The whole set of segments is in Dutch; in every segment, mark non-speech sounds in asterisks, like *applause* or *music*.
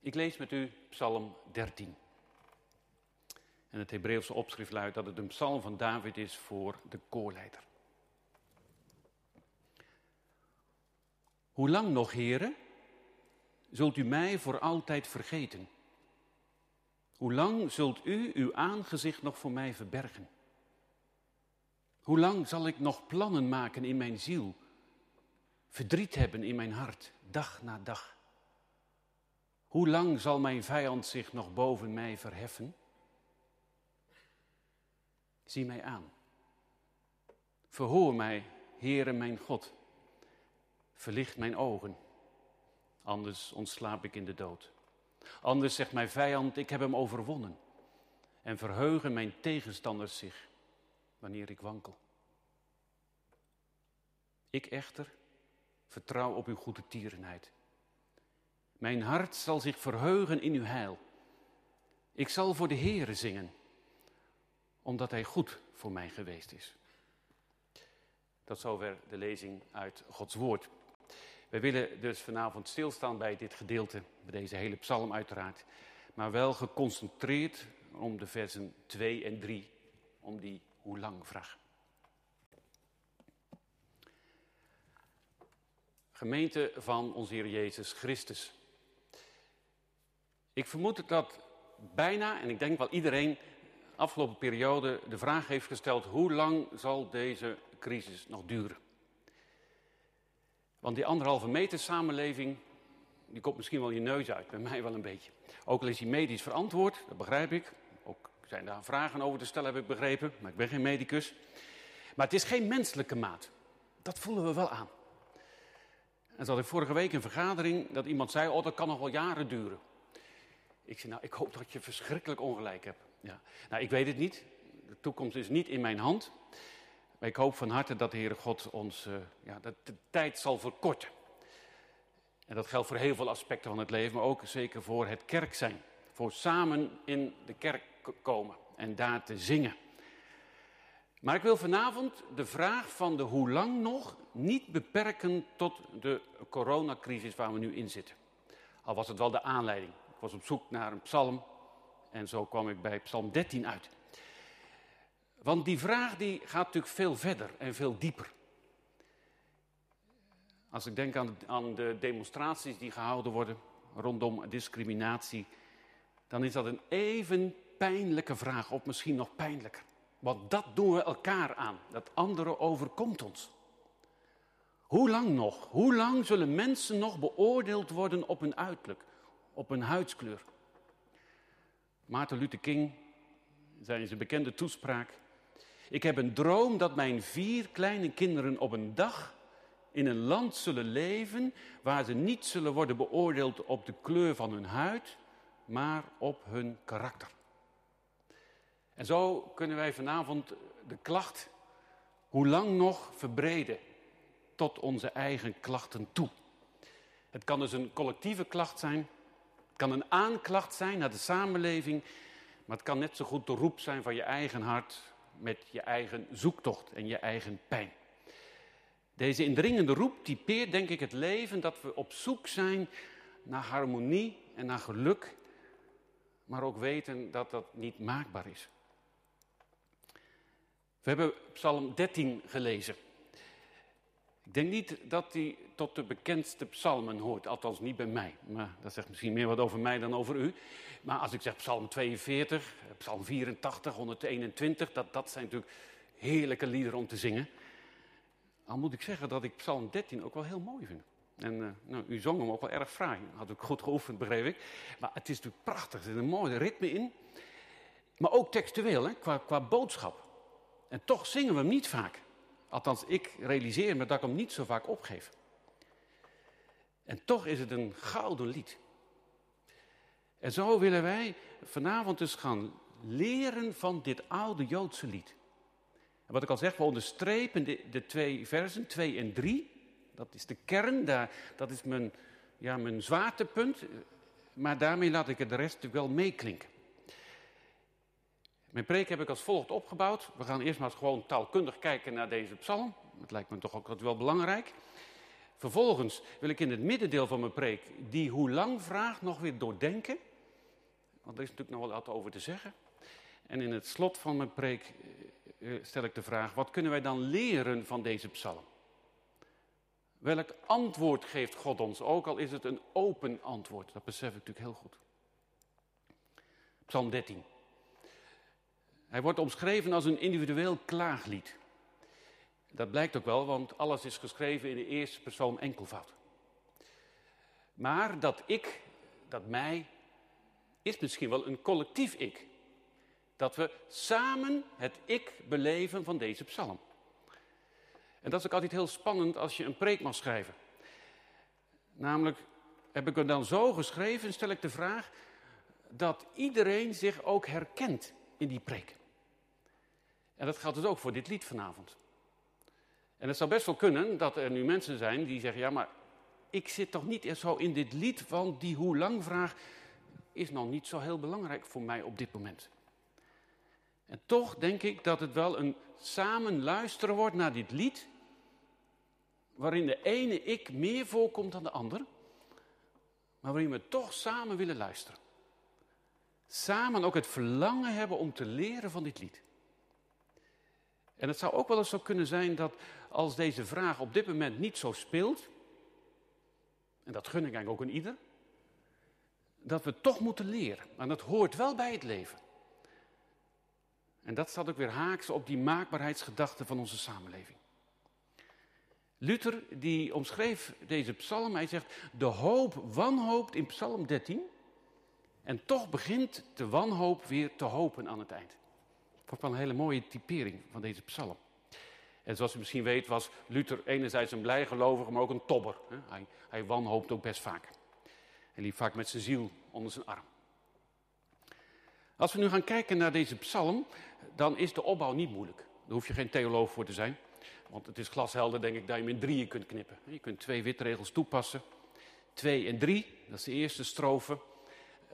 Ik lees met u Psalm 13. En het Hebreeuwse opschrift luidt dat het een psalm van David is voor de koorleider. Hoe lang nog, heren, zult u mij voor altijd vergeten? Hoe lang zult u uw aangezicht nog voor mij verbergen? Hoe lang zal ik nog plannen maken in mijn ziel, verdriet hebben in mijn hart, dag na dag? Hoe lang zal mijn vijand zich nog boven mij verheffen? Zie mij aan. Verhoor mij, Heere mijn God. Verlicht mijn ogen, anders ontslaap ik in de dood. Anders zegt mijn vijand, ik heb hem overwonnen. En verheugen mijn tegenstanders zich wanneer ik wankel. Ik echter vertrouw op uw goede tierenheid. Mijn hart zal zich verheugen in uw heil. Ik zal voor de Heere zingen, omdat Hij goed voor mij geweest is. Tot zover de lezing uit Gods Woord. We willen dus vanavond stilstaan bij dit gedeelte, bij deze hele psalm uiteraard, maar wel geconcentreerd om de versen 2 en 3, om die hoe lang vraag. Gemeente van onze Heer Jezus Christus. Ik vermoed dat bijna, en ik denk wel iedereen, afgelopen periode de vraag heeft gesteld: hoe lang zal deze crisis nog duren? Want die anderhalve meter samenleving, die komt misschien wel je neus uit, bij mij wel een beetje. Ook al is die medisch verantwoord, dat begrijp ik. Ook zijn daar vragen over te stellen, heb ik begrepen, maar ik ben geen medicus. Maar het is geen menselijke maat. Dat voelen we wel aan. En had ik vorige week een vergadering dat iemand zei, oh dat kan nog wel jaren duren. Ik zei, nou, ik hoop dat je verschrikkelijk ongelijk hebt. Ja. Nou, ik weet het niet. De toekomst is niet in mijn hand. Maar ik hoop van harte dat de Heere God ons uh, ja, dat de tijd zal verkorten. En dat geldt voor heel veel aspecten van het leven, maar ook zeker voor het kerk zijn. Voor samen in de kerk komen en daar te zingen. Maar ik wil vanavond de vraag van de hoe lang nog niet beperken tot de coronacrisis waar we nu in zitten. Al was het wel de aanleiding. Ik was op zoek naar een psalm en zo kwam ik bij psalm 13 uit. Want die vraag die gaat natuurlijk veel verder en veel dieper. Als ik denk aan, aan de demonstraties die gehouden worden rondom discriminatie, dan is dat een even pijnlijke vraag, of misschien nog pijnlijker. Want dat doen we elkaar aan, dat andere overkomt ons. Hoe lang nog? Hoe lang zullen mensen nog beoordeeld worden op hun uiterlijk, op hun huidskleur? Maarten Luther King zei in zijn bekende toespraak: Ik heb een droom dat mijn vier kleine kinderen op een dag in een land zullen leven waar ze niet zullen worden beoordeeld op de kleur van hun huid, maar op hun karakter. En zo kunnen wij vanavond de klacht hoe lang nog verbreden tot onze eigen klachten toe. Het kan dus een collectieve klacht zijn, kan een aanklacht zijn naar de samenleving, maar het kan net zo goed de roep zijn van je eigen hart met je eigen zoektocht en je eigen pijn. Deze indringende roep typeert denk ik het leven dat we op zoek zijn naar harmonie en naar geluk, maar ook weten dat dat niet maakbaar is. We hebben Psalm 13 gelezen. Ik denk niet dat hij tot de bekendste psalmen hoort, althans niet bij mij. Maar dat zegt misschien meer wat over mij dan over u. Maar als ik zeg Psalm 42, Psalm 84, 121, dat, dat zijn natuurlijk heerlijke liederen om te zingen. Al moet ik zeggen dat ik Psalm 13 ook wel heel mooi vind. En uh, nou, u zong hem ook wel erg fraai. Had ik goed geoefend, begreep ik. Maar het is natuurlijk prachtig. Er zit een mooi ritme in. Maar ook textueel, hè, qua, qua boodschap. En toch zingen we hem niet vaak. Althans, ik realiseer me dat ik hem niet zo vaak opgeef. En toch is het een gouden lied. En zo willen wij vanavond dus gaan leren van dit oude Joodse lied. En wat ik al zeg, we onderstrepen de, de twee versen, 2 en 3. Dat is de kern, daar, dat is mijn, ja, mijn zwaartepunt. Maar daarmee laat ik het de rest wel meeklinken. Mijn preek heb ik als volgt opgebouwd. We gaan eerst maar eens gewoon taalkundig kijken naar deze psalm. Dat lijkt me toch ook wel belangrijk. Vervolgens wil ik in het middendeel van mijn preek die hoe lang vraag nog weer doordenken. Want er is natuurlijk nog wel wat over te zeggen. En in het slot van mijn preek eh, eh, stel ik de vraag: wat kunnen wij dan leren van deze psalm? Welk antwoord geeft God ons, ook al is het een open antwoord? Dat besef ik natuurlijk heel goed. Psalm 13. Hij wordt omschreven als een individueel klaaglied. Dat blijkt ook wel, want alles is geschreven in de eerste persoon enkelvoud. Maar dat ik, dat mij, is misschien wel een collectief ik. Dat we samen het ik beleven van deze psalm. En dat is ook altijd heel spannend als je een preek mag schrijven. Namelijk, heb ik er dan zo geschreven, stel ik de vraag, dat iedereen zich ook herkent in die preek. En dat geldt dus ook voor dit lied vanavond. En het zou best wel kunnen dat er nu mensen zijn die zeggen: ja, maar ik zit toch niet zo in dit lied, want die hoe lang vraag is nog niet zo heel belangrijk voor mij op dit moment. En toch denk ik dat het wel een samen luisteren wordt naar dit lied, waarin de ene ik meer voorkomt dan de ander, maar waarin we toch samen willen luisteren. Samen ook het verlangen hebben om te leren van dit lied. En het zou ook wel eens zo kunnen zijn dat als deze vraag op dit moment niet zo speelt, en dat gun ik eigenlijk ook aan ieder, dat we toch moeten leren. En dat hoort wel bij het leven. En dat staat ook weer haaks op die maakbaarheidsgedachte van onze samenleving. Luther die omschreef deze psalm, hij zegt, de hoop wanhoopt in psalm 13 en toch begint de wanhoop weer te hopen aan het eind. Dat wel een hele mooie typering van deze psalm. En zoals u misschien weet was Luther enerzijds een blijgelovige, maar ook een tobber. Hij, hij wanhoopt ook best vaak. Hij liep vaak met zijn ziel onder zijn arm. Als we nu gaan kijken naar deze psalm, dan is de opbouw niet moeilijk. Daar hoef je geen theoloog voor te zijn. Want het is glashelder, denk ik, dat je hem in drieën kunt knippen. Je kunt twee witregels toepassen. Twee en drie, dat is de eerste strofe.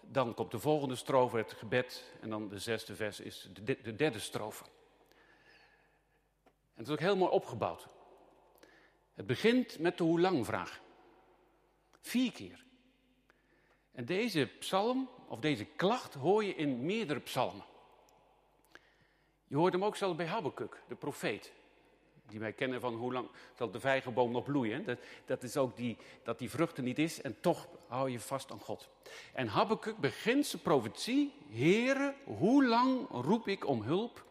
Dan komt de volgende strofe, het gebed. En dan de zesde vers is de, de derde strofe. En het is ook heel mooi opgebouwd. Het begint met de hoe lang vraag. Vier keer. En deze psalm, of deze klacht, hoor je in meerdere psalmen. Je hoort hem ook zelfs bij Habakkuk, de profeet. Die wij kennen van hoe lang zal de vijgenboom nog bloeien. Dat, dat is ook die, dat die vruchten niet is en toch hou je vast aan God. En Habakkuk begint zijn profetie. Heere, hoe lang roep ik om hulp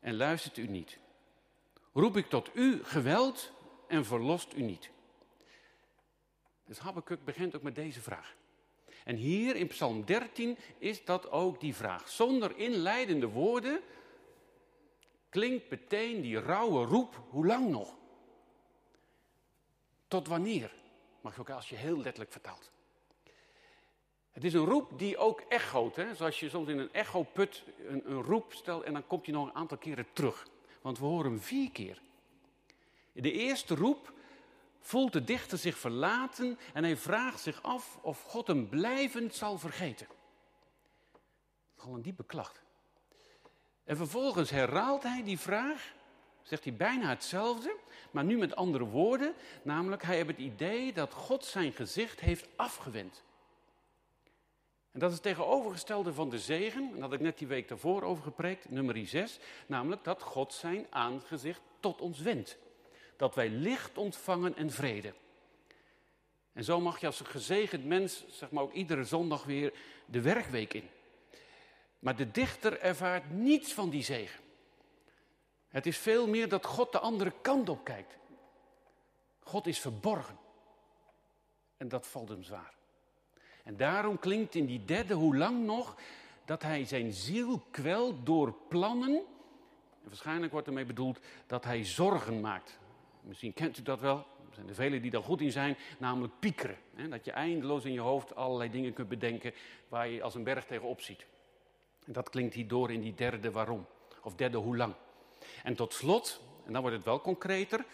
en luistert u niet? Roep ik tot u geweld en verlost u niet? Dus Habakkuk begint ook met deze vraag. En hier in Psalm 13 is dat ook die vraag. Zonder inleidende woorden klinkt meteen die rauwe roep, hoe lang nog? Tot wanneer? Mag ook als je heel letterlijk vertaalt. Het is een roep die ook echoot. Hè? Zoals je soms in een echoput een, een roep stelt en dan komt hij nog een aantal keren terug. Want we horen hem vier keer. In de eerste roep voelt de dichter zich verlaten en hij vraagt zich af of God hem blijvend zal vergeten. Al een diepe klacht. En vervolgens herhaalt hij die vraag, zegt hij bijna hetzelfde, maar nu met andere woorden. Namelijk, hij heeft het idee dat God zijn gezicht heeft afgewend. En dat is het tegenovergestelde van de zegen, en dat had ik net die week daarvoor over gepreekt, nummer 6, namelijk dat God zijn aangezicht tot ons wendt. Dat wij licht ontvangen en vrede. En zo mag je als een gezegend mens, zeg maar ook iedere zondag weer de werkweek in. Maar de dichter ervaart niets van die zegen. Het is veel meer dat God de andere kant op kijkt. God is verborgen. En dat valt hem zwaar. En daarom klinkt in die derde hoe lang nog dat hij zijn ziel kwelt door plannen. En waarschijnlijk wordt ermee bedoeld dat hij zorgen maakt. Misschien kent u dat wel. Er zijn er velen die daar goed in zijn, namelijk piekeren. Dat je eindeloos in je hoofd allerlei dingen kunt bedenken waar je als een berg tegenop ziet. En dat klinkt hier door in die derde waarom. Of derde hoe lang. En tot slot, en dan wordt het wel concreter,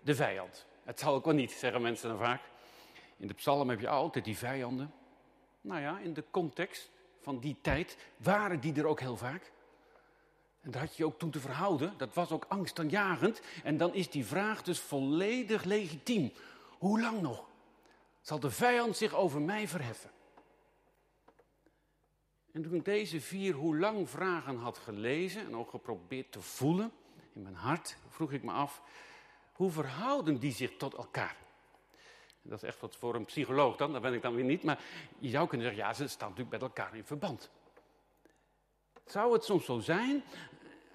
de vijand. Het zal ook wel niet, zeggen mensen dan vaak. In de psalm heb je altijd die vijanden. Nou ja, in de context van die tijd waren die er ook heel vaak. En daar had je ook toen te verhouden. Dat was ook angstaanjagend. En dan is die vraag dus volledig legitiem. Hoe lang nog zal de vijand zich over mij verheffen? En toen ik deze vier hoe lang vragen had gelezen en ook geprobeerd te voelen in mijn hart, vroeg ik me af, hoe verhouden die zich tot elkaar? Dat is echt wat voor een psycholoog dan, dat ben ik dan weer niet. Maar je zou kunnen zeggen, ja, ze staan natuurlijk met elkaar in verband. Zou het soms zo zijn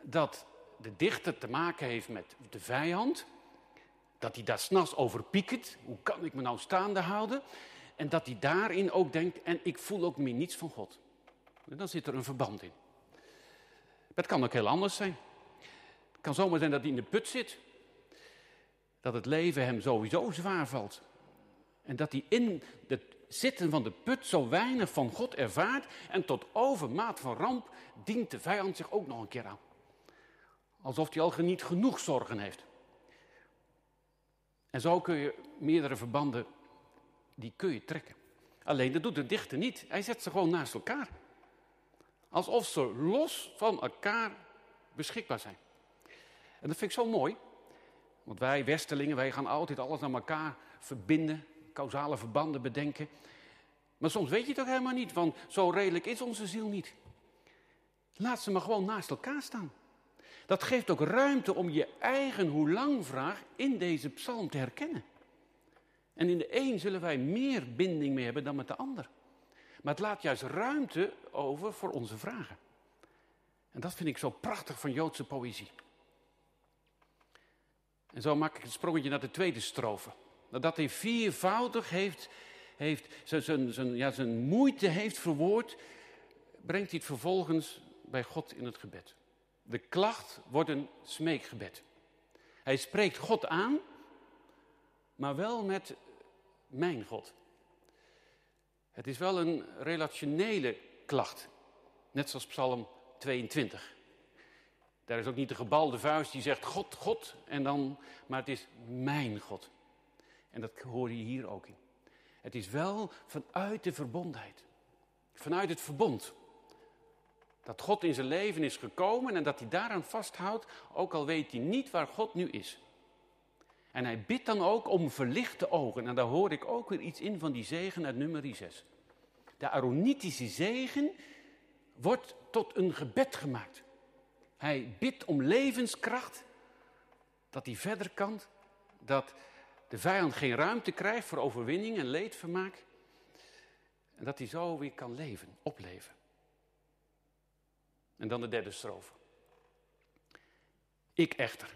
dat de dichter te maken heeft met de vijand, dat hij daar s'nachts over piekert, hoe kan ik me nou staande houden? En dat hij daarin ook denkt, en ik voel ook meer niets van God. En dan zit er een verband in. Het kan ook heel anders zijn. Het kan zomaar zijn dat hij in de put zit. Dat het leven hem sowieso zwaar valt. En dat hij in het zitten van de put zo weinig van God ervaart. En tot overmaat van ramp dient de vijand zich ook nog een keer aan. Alsof hij al niet genoeg zorgen heeft. En zo kun je meerdere verbanden, die kun je trekken. Alleen dat doet de dichter niet. Hij zet ze gewoon naast elkaar. Alsof ze los van elkaar beschikbaar zijn. En dat vind ik zo mooi. Want wij Westelingen, wij gaan altijd alles aan elkaar verbinden, causale verbanden bedenken. Maar soms weet je het ook helemaal niet, want zo redelijk is onze ziel niet. Laat ze maar gewoon naast elkaar staan. Dat geeft ook ruimte om je eigen hoe lang vraag in deze psalm te herkennen. En in de een zullen wij meer binding mee hebben dan met de ander. Maar het laat juist ruimte over voor onze vragen. En dat vind ik zo prachtig van Joodse poëzie. En zo maak ik het sprongetje naar de tweede strofe. Nadat hij viervoudig heeft, heeft zijn, zijn, ja, zijn moeite heeft verwoord, brengt hij het vervolgens bij God in het gebed. De klacht wordt een smeekgebed. Hij spreekt God aan, maar wel met mijn God. Het is wel een relationele klacht, net zoals Psalm 22. Daar is ook niet de gebalde vuist die zegt God, God, en dan, maar het is mijn God. En dat hoor je hier ook in. Het is wel vanuit de verbondenheid, vanuit het verbond. Dat God in zijn leven is gekomen en dat hij daaraan vasthoudt, ook al weet hij niet waar God nu is. En hij bidt dan ook om verlichte ogen. En daar hoor ik ook weer iets in van die zegen uit nummer 6. De Aaronitische zegen wordt tot een gebed gemaakt. Hij bidt om levenskracht, dat hij verder kan, dat de vijand geen ruimte krijgt voor overwinning en leedvermaak. En dat hij zo weer kan leven, opleven. En dan de derde strofe. Ik echter.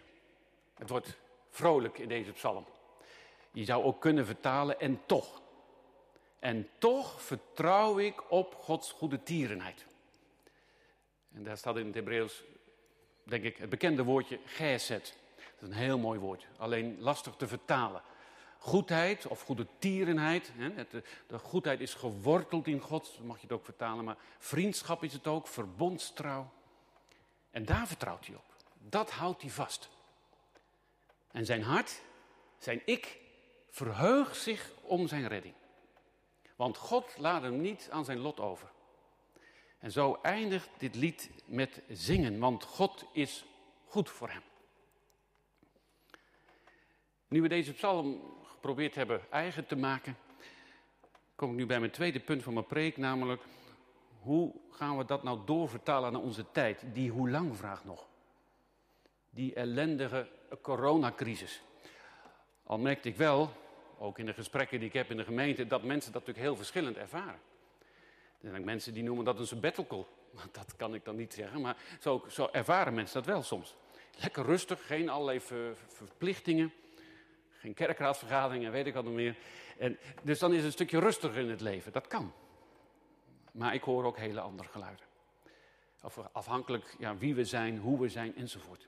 Het wordt vrolijk in deze psalm. Je zou ook kunnen vertalen en toch. En toch vertrouw ik op Gods goede tierenheid. En daar staat in het Hebreeuws, denk ik, het bekende woordje geset. Dat is een heel mooi woord, alleen lastig te vertalen. Goedheid of goede tierenheid, hè, de, de goedheid is geworteld in God, mag je het ook vertalen, maar vriendschap is het ook, verbondstrouw. En daar vertrouwt hij op. Dat houdt hij vast. En zijn hart, zijn ik, verheugt zich om zijn redding. Want God laat hem niet aan zijn lot over. En zo eindigt dit lied met zingen, want God is goed voor hem. Nu we deze psalm geprobeerd hebben eigen te maken, kom ik nu bij mijn tweede punt van mijn preek, namelijk hoe gaan we dat nou doorvertalen naar onze tijd? Die hoe lang vraagt nog? Die ellendige coronacrisis. Al merkte ik wel, ook in de gesprekken die ik heb in de gemeente, dat mensen dat natuurlijk heel verschillend ervaren. Er zijn mensen die noemen dat een sabbatical. *laughs* Dat kan ik dan niet zeggen, maar zo, zo ervaren mensen dat wel soms. Lekker rustig, geen allerlei verplichtingen. Geen kerkraadsvergaderingen, weet ik al nog meer. En, dus dan is het een stukje rustiger in het leven. Dat kan. Maar ik hoor ook hele andere geluiden. Afhankelijk ja, wie we zijn, hoe we zijn enzovoort.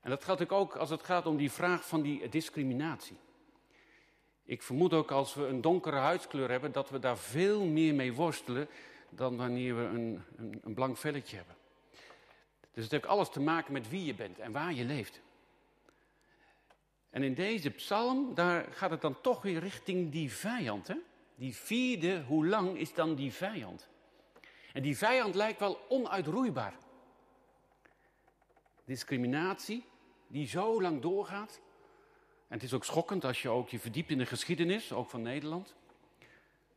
En dat geldt ook als het gaat om die vraag van die discriminatie. Ik vermoed ook als we een donkere huidskleur hebben, dat we daar veel meer mee worstelen dan wanneer we een, een, een blank velletje hebben. Dus het heeft alles te maken met wie je bent en waar je leeft. En in deze psalm, daar gaat het dan toch weer richting die vijand. Hè? Die vierde, hoe lang is dan die vijand? En die vijand lijkt wel onuitroeibaar. Discriminatie, die zo lang doorgaat, En het is ook schokkend als je ook je verdiept in de geschiedenis, ook van Nederland.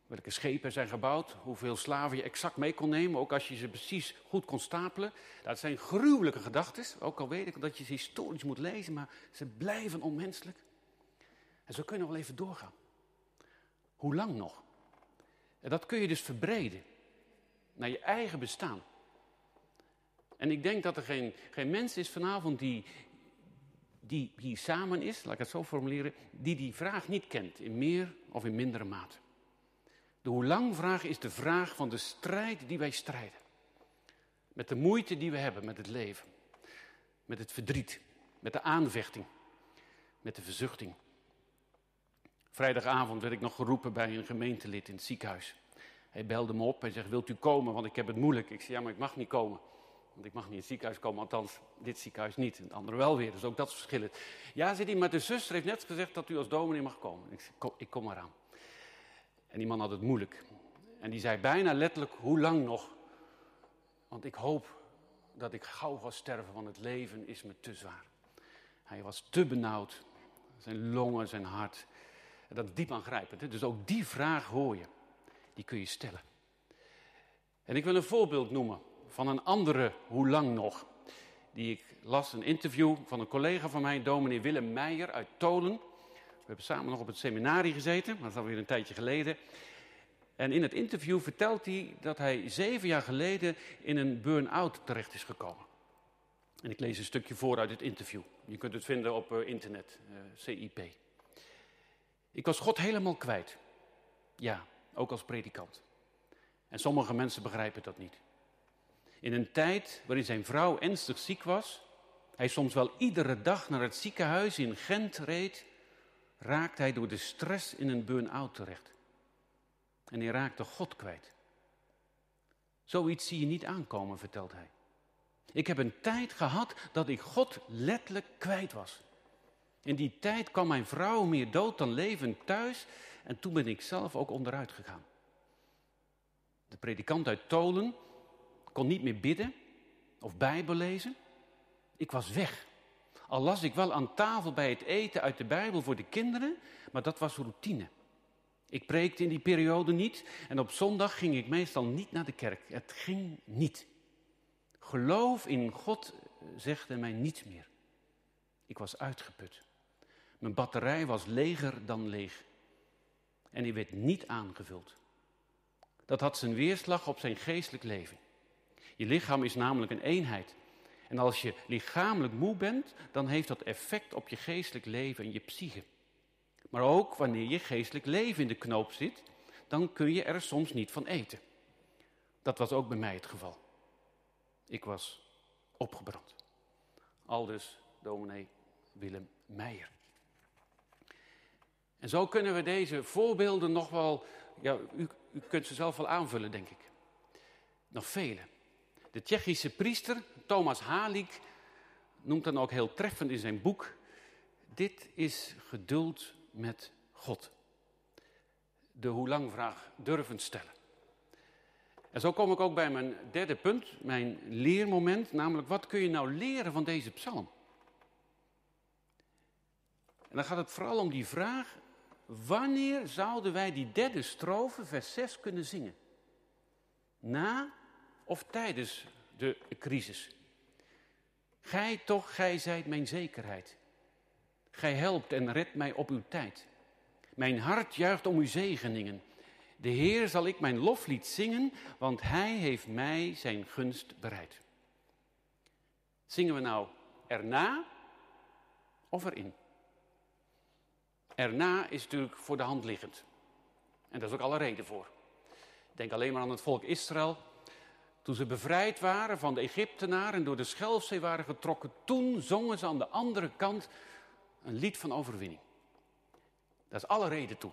Welke schepen zijn gebouwd, hoeveel slaven je exact mee kon nemen, ook als je ze precies goed kon stapelen. Dat zijn gruwelijke gedachten, ook al weet ik dat je ze historisch moet lezen, maar ze blijven onmenselijk. En zo kunnen we wel even doorgaan. Hoe lang nog? En dat kun je dus verbreden naar je eigen bestaan. En ik denk dat er geen, geen mens is vanavond die, die hier samen is, laat ik het zo formuleren, die die vraag niet kent, in meer of in mindere mate. De hoe lang vraag is de vraag van de strijd die wij strijden. Met de moeite die we hebben met het leven. Met het verdriet. Met de aanvechting. Met de verzuchting. Vrijdagavond werd ik nog geroepen bij een gemeentelid in het ziekenhuis. Hij belde me op en zegt, wilt u komen, want ik heb het moeilijk. Ik zei, ja, maar ik mag niet komen. Want ik mag niet in het ziekenhuis komen, althans dit ziekenhuis niet. Het andere wel weer, dus ook dat is verschillend. Ja, zit hij, maar de zuster heeft net gezegd dat u als dominee mag komen. Ik kom, ik kom eraan. En die man had het moeilijk. En die zei bijna letterlijk, hoe lang nog? Want ik hoop dat ik gauw ga sterven, want het leven is me te zwaar. Hij was te benauwd. Zijn longen, zijn hart. Dat is diep aangrijpend. Hè? Dus ook die vraag hoor je. Die kun je stellen. En ik wil een voorbeeld noemen van een andere hoe lang nog. Die ik las, een interview van een collega van mij, dominee Willem Meijer uit Tolen. We hebben samen nog op het seminarie gezeten, maar dat is alweer een tijdje geleden. En in het interview vertelt hij dat hij zeven jaar geleden in een burn-out terecht is gekomen. En ik lees een stukje voor uit het interview. Je kunt het vinden op eh, internet, uh, CIP. Ik was God helemaal kwijt. Ja, ook als predikant. En sommige mensen begrijpen dat niet. In een tijd waarin zijn vrouw ernstig ziek was, hij soms wel iedere dag naar het ziekenhuis in Gent reed, raakte hij door de stress in een burn-out terecht. En hij raakte God kwijt. Zoiets zie je niet aankomen, vertelt hij. Ik heb een tijd gehad dat ik God letterlijk kwijt was. In die tijd kwam mijn vrouw meer dood dan levend thuis en toen ben ik zelf ook onderuit gegaan. De predikant uit Tolen kon niet meer bidden of Bijbel lezen. Ik was weg. Al las ik wel aan tafel bij het eten uit de Bijbel voor de kinderen, maar dat was routine. Ik preekte in die periode niet en op zondag ging ik meestal niet naar de kerk. Het ging niet. Geloof in God zegde mij niets meer. Ik was uitgeput. Mijn batterij was leger dan leeg. En die werd niet aangevuld. Dat had zijn weerslag op zijn geestelijk leven. Je lichaam is namelijk een eenheid. En als je lichamelijk moe bent, dan heeft dat effect op je geestelijk leven en je psyche. Maar ook wanneer je geestelijk leven in de knoop zit, dan kun je er soms niet van eten. Dat was ook bij mij het geval. Ik was opgebrand. Aldus dominee Willem Meijer. En zo kunnen we deze voorbeelden nog wel, ja, u, u kunt ze zelf wel aanvullen, denk ik. Nog vele. De Tsjechische priester Thomas Halik noemt dan ook heel treffend in zijn boek: Dit is geduld met God. De hoe lang vraag durven stellen. En zo kom ik ook bij mijn derde punt, mijn leermoment, namelijk wat kun je nou leren van deze psalm? En dan gaat het vooral om die vraag, wanneer zouden wij die derde strofe, vers 6, kunnen zingen? Na of tijdens de crisis? Gij toch, gij zijt mijn zekerheid. Gij helpt en redt mij op uw tijd. Mijn hart juicht om uw zegeningen. De Heer zal ik mijn loflied zingen, want Hij heeft mij zijn gunst bereid. Zingen we nou erna of erin? Erna is natuurlijk voor de hand liggend. En daar is ook alle reden voor. Denk alleen maar aan het volk Israël. Toen ze bevrijd waren van de Egyptenaren en door de Schelfzee waren getrokken, toen zongen ze aan de andere kant een lied van overwinning. Dat is alle reden toe.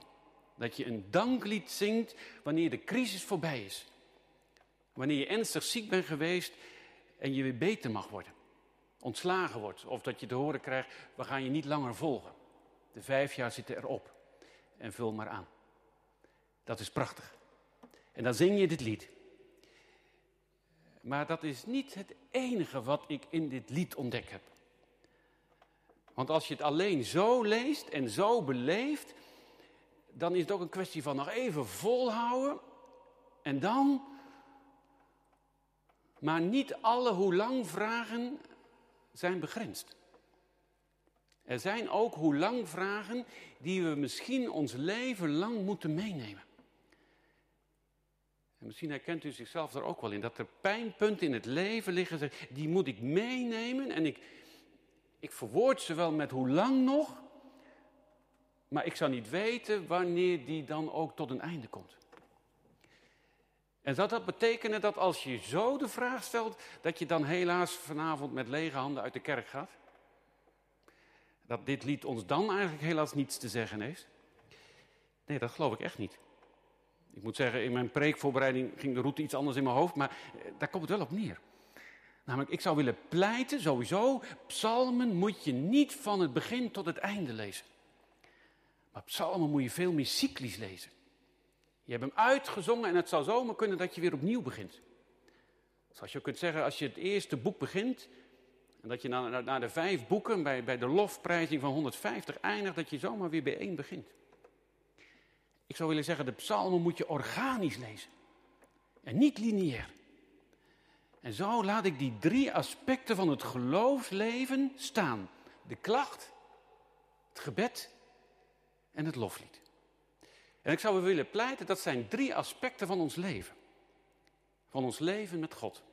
Dat je een danklied zingt wanneer de crisis voorbij is. Wanneer je ernstig ziek bent geweest en je weer beter mag worden. Ontslagen wordt. Of dat je te horen krijgt, we gaan je niet langer volgen. De vijf jaar zitten erop. En vul maar aan. Dat is prachtig. En dan zing je dit lied. Maar dat is niet het enige wat ik in dit lied ontdek heb. Want als je het alleen zo leest en zo beleeft, dan is het ook een kwestie van nog even volhouden en dan. Maar niet alle hoe lang vragen zijn begrensd. Er zijn ook hoe lang vragen die we misschien ons leven lang moeten meenemen. En misschien herkent u zichzelf er ook wel in, dat er pijnpunten in het leven liggen, die moet ik meenemen en ik, ik verwoord ze wel met hoe lang nog, maar ik zou niet weten wanneer die dan ook tot een einde komt. En zou dat betekenen dat als je zo de vraag stelt, dat je dan helaas vanavond met lege handen uit de kerk gaat? Dat dit lied ons dan eigenlijk helaas niets te zeggen heeft? Nee, dat geloof ik echt niet. Ik moet zeggen, in mijn preekvoorbereiding ging de route iets anders in mijn hoofd, maar eh, daar komt het wel op neer. Namelijk, ik zou willen pleiten, sowieso, psalmen moet je niet van het begin tot het einde lezen. Maar psalmen moet je veel meer cyclisch lezen. Je hebt hem uitgezongen en het zou zomaar kunnen dat je weer opnieuw begint. Zoals je kunt zeggen, als je het eerste boek begint, en dat je na, na de vijf boeken bij, bij de lofprijzing van 150 eindigt, dat je zomaar weer bij één begint. Ik zou willen zeggen, de psalmen moet je organisch lezen. En niet lineair. En zo laat ik die drie aspecten van het geloofsleven staan. De klacht, het gebed en het loflied. En ik zou willen pleiten, dat zijn drie aspecten van ons leven. Van ons leven met God.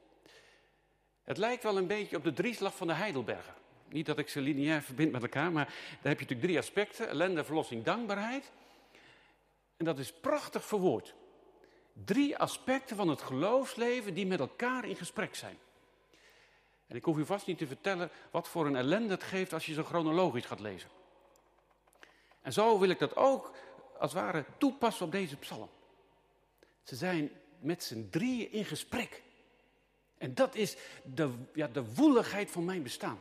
Het lijkt wel een beetje op de drieslag van de Heidelberger. Niet dat ik ze lineair verbind met elkaar, maar daar heb je natuurlijk drie aspecten. Ellende, verlossing, dankbaarheid. En dat is prachtig verwoord. Drie aspecten van het geloofsleven die met elkaar in gesprek zijn. En ik hoef u vast niet te vertellen wat voor een ellende het geeft als je zo chronologisch gaat lezen. En zo wil ik dat ook als het ware toepassen op deze psalm. Ze zijn met z'n drieën in gesprek. En dat is de, ja, de woeligheid van mijn bestaan.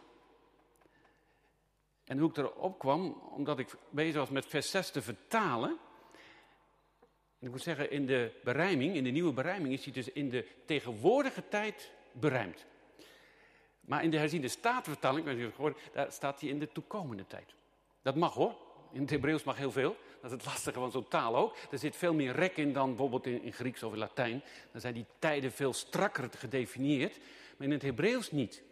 En hoe ik erop kwam, omdat ik bezig was met vers 6 te vertalen. Ik moet zeggen, in de berijming, in de nieuwe berijming, is hij dus in de tegenwoordige tijd berijmd. Maar in de herziende gehoord, daar staat hij in de toekomende tijd. Dat mag hoor. In het Hebreeuws mag heel veel. Dat is het lastige van zo'n taal ook. Er zit veel meer rek in dan bijvoorbeeld in, in Grieks of in Latijn. Dan zijn die tijden veel strakker gedefinieerd. Maar in het Hebreeuws niet.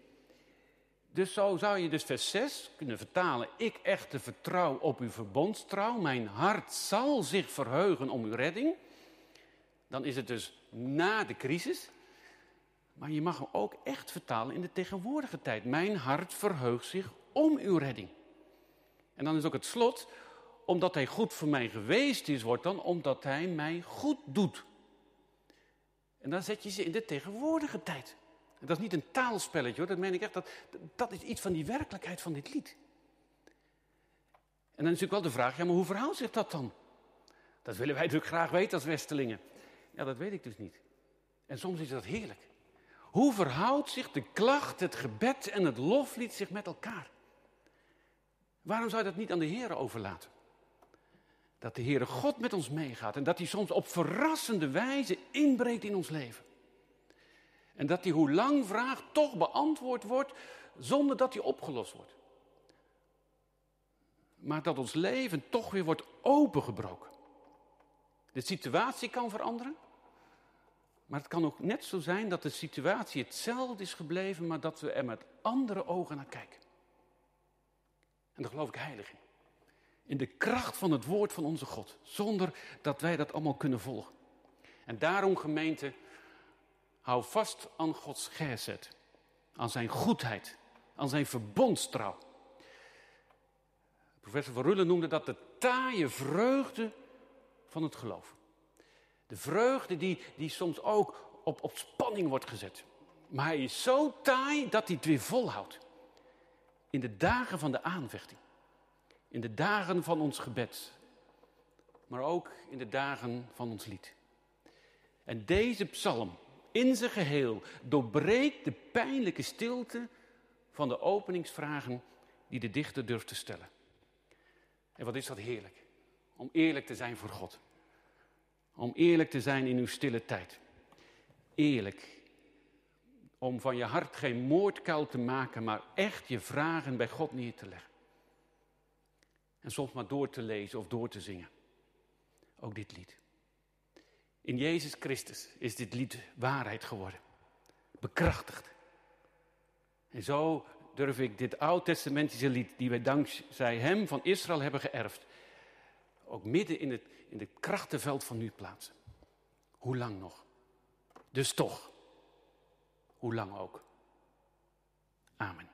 Dus zo zou je dus vers 6 kunnen vertalen. Ik echter vertrouw op uw verbondstrouw. Mijn hart zal zich verheugen om uw redding. Dan is het dus na de crisis. Maar je mag hem ook echt vertalen in de tegenwoordige tijd. Mijn hart verheugt zich om uw redding. En dan is ook het slot, omdat hij goed voor mij geweest is, wordt dan omdat hij mij goed doet. En dan zet je ze in de tegenwoordige tijd. Dat is niet een taalspelletje hoor, dat meen ik echt. Dat, dat is iets van die werkelijkheid van dit lied. En dan is natuurlijk wel de vraag, ja maar hoe verhoudt zich dat dan? Dat willen wij natuurlijk graag weten als Westelingen. Ja, dat weet ik dus niet. En soms is dat heerlijk. Hoe verhoudt zich de klacht, het gebed en het loflied zich met elkaar? Waarom zou je dat niet aan de Heer overlaten? Dat de Heere God met ons meegaat en dat hij soms op verrassende wijze inbreekt in ons leven. En dat die hoe lang vraag toch beantwoord wordt zonder dat die opgelost wordt. Maar dat ons leven toch weer wordt opengebroken. De situatie kan veranderen. Maar het kan ook net zo zijn dat de situatie hetzelfde is gebleven, maar dat we er met andere ogen naar kijken. En daar geloof ik heilig in. In de kracht van het woord van onze God. Zonder dat wij dat allemaal kunnen volgen. En daarom, gemeente, hou vast aan Gods gezet. Aan zijn goedheid. Aan zijn verbondstrouw. Professor Van Rullen noemde dat de taaie vreugde van het geloof. De vreugde die, die soms ook op, op spanning wordt gezet. Maar hij is zo taai dat hij het weer volhoudt. In de dagen van de aanvechting. In de dagen van ons gebed. Maar ook in de dagen van ons lied. En deze psalm in zijn geheel doorbreekt de pijnlijke stilte van de openingsvragen die de dichter durft te stellen. En wat is dat heerlijk. Om eerlijk te zijn voor God. Om eerlijk te zijn in uw stille tijd. Eerlijk om van je hart geen moordkuil te maken, maar echt je vragen bij God neer te leggen. En soms maar door te lezen of door te zingen. Ook dit lied. In Jezus Christus is dit lied waarheid geworden. Bekrachtigd. En zo durf ik dit oud-testamentische lied, die wij dankzij hem van Israël hebben geërfd, ook midden in het, in het krachtenveld van nu plaatsen. Hoe lang nog? Dus toch. Hoe lang ook. Amen.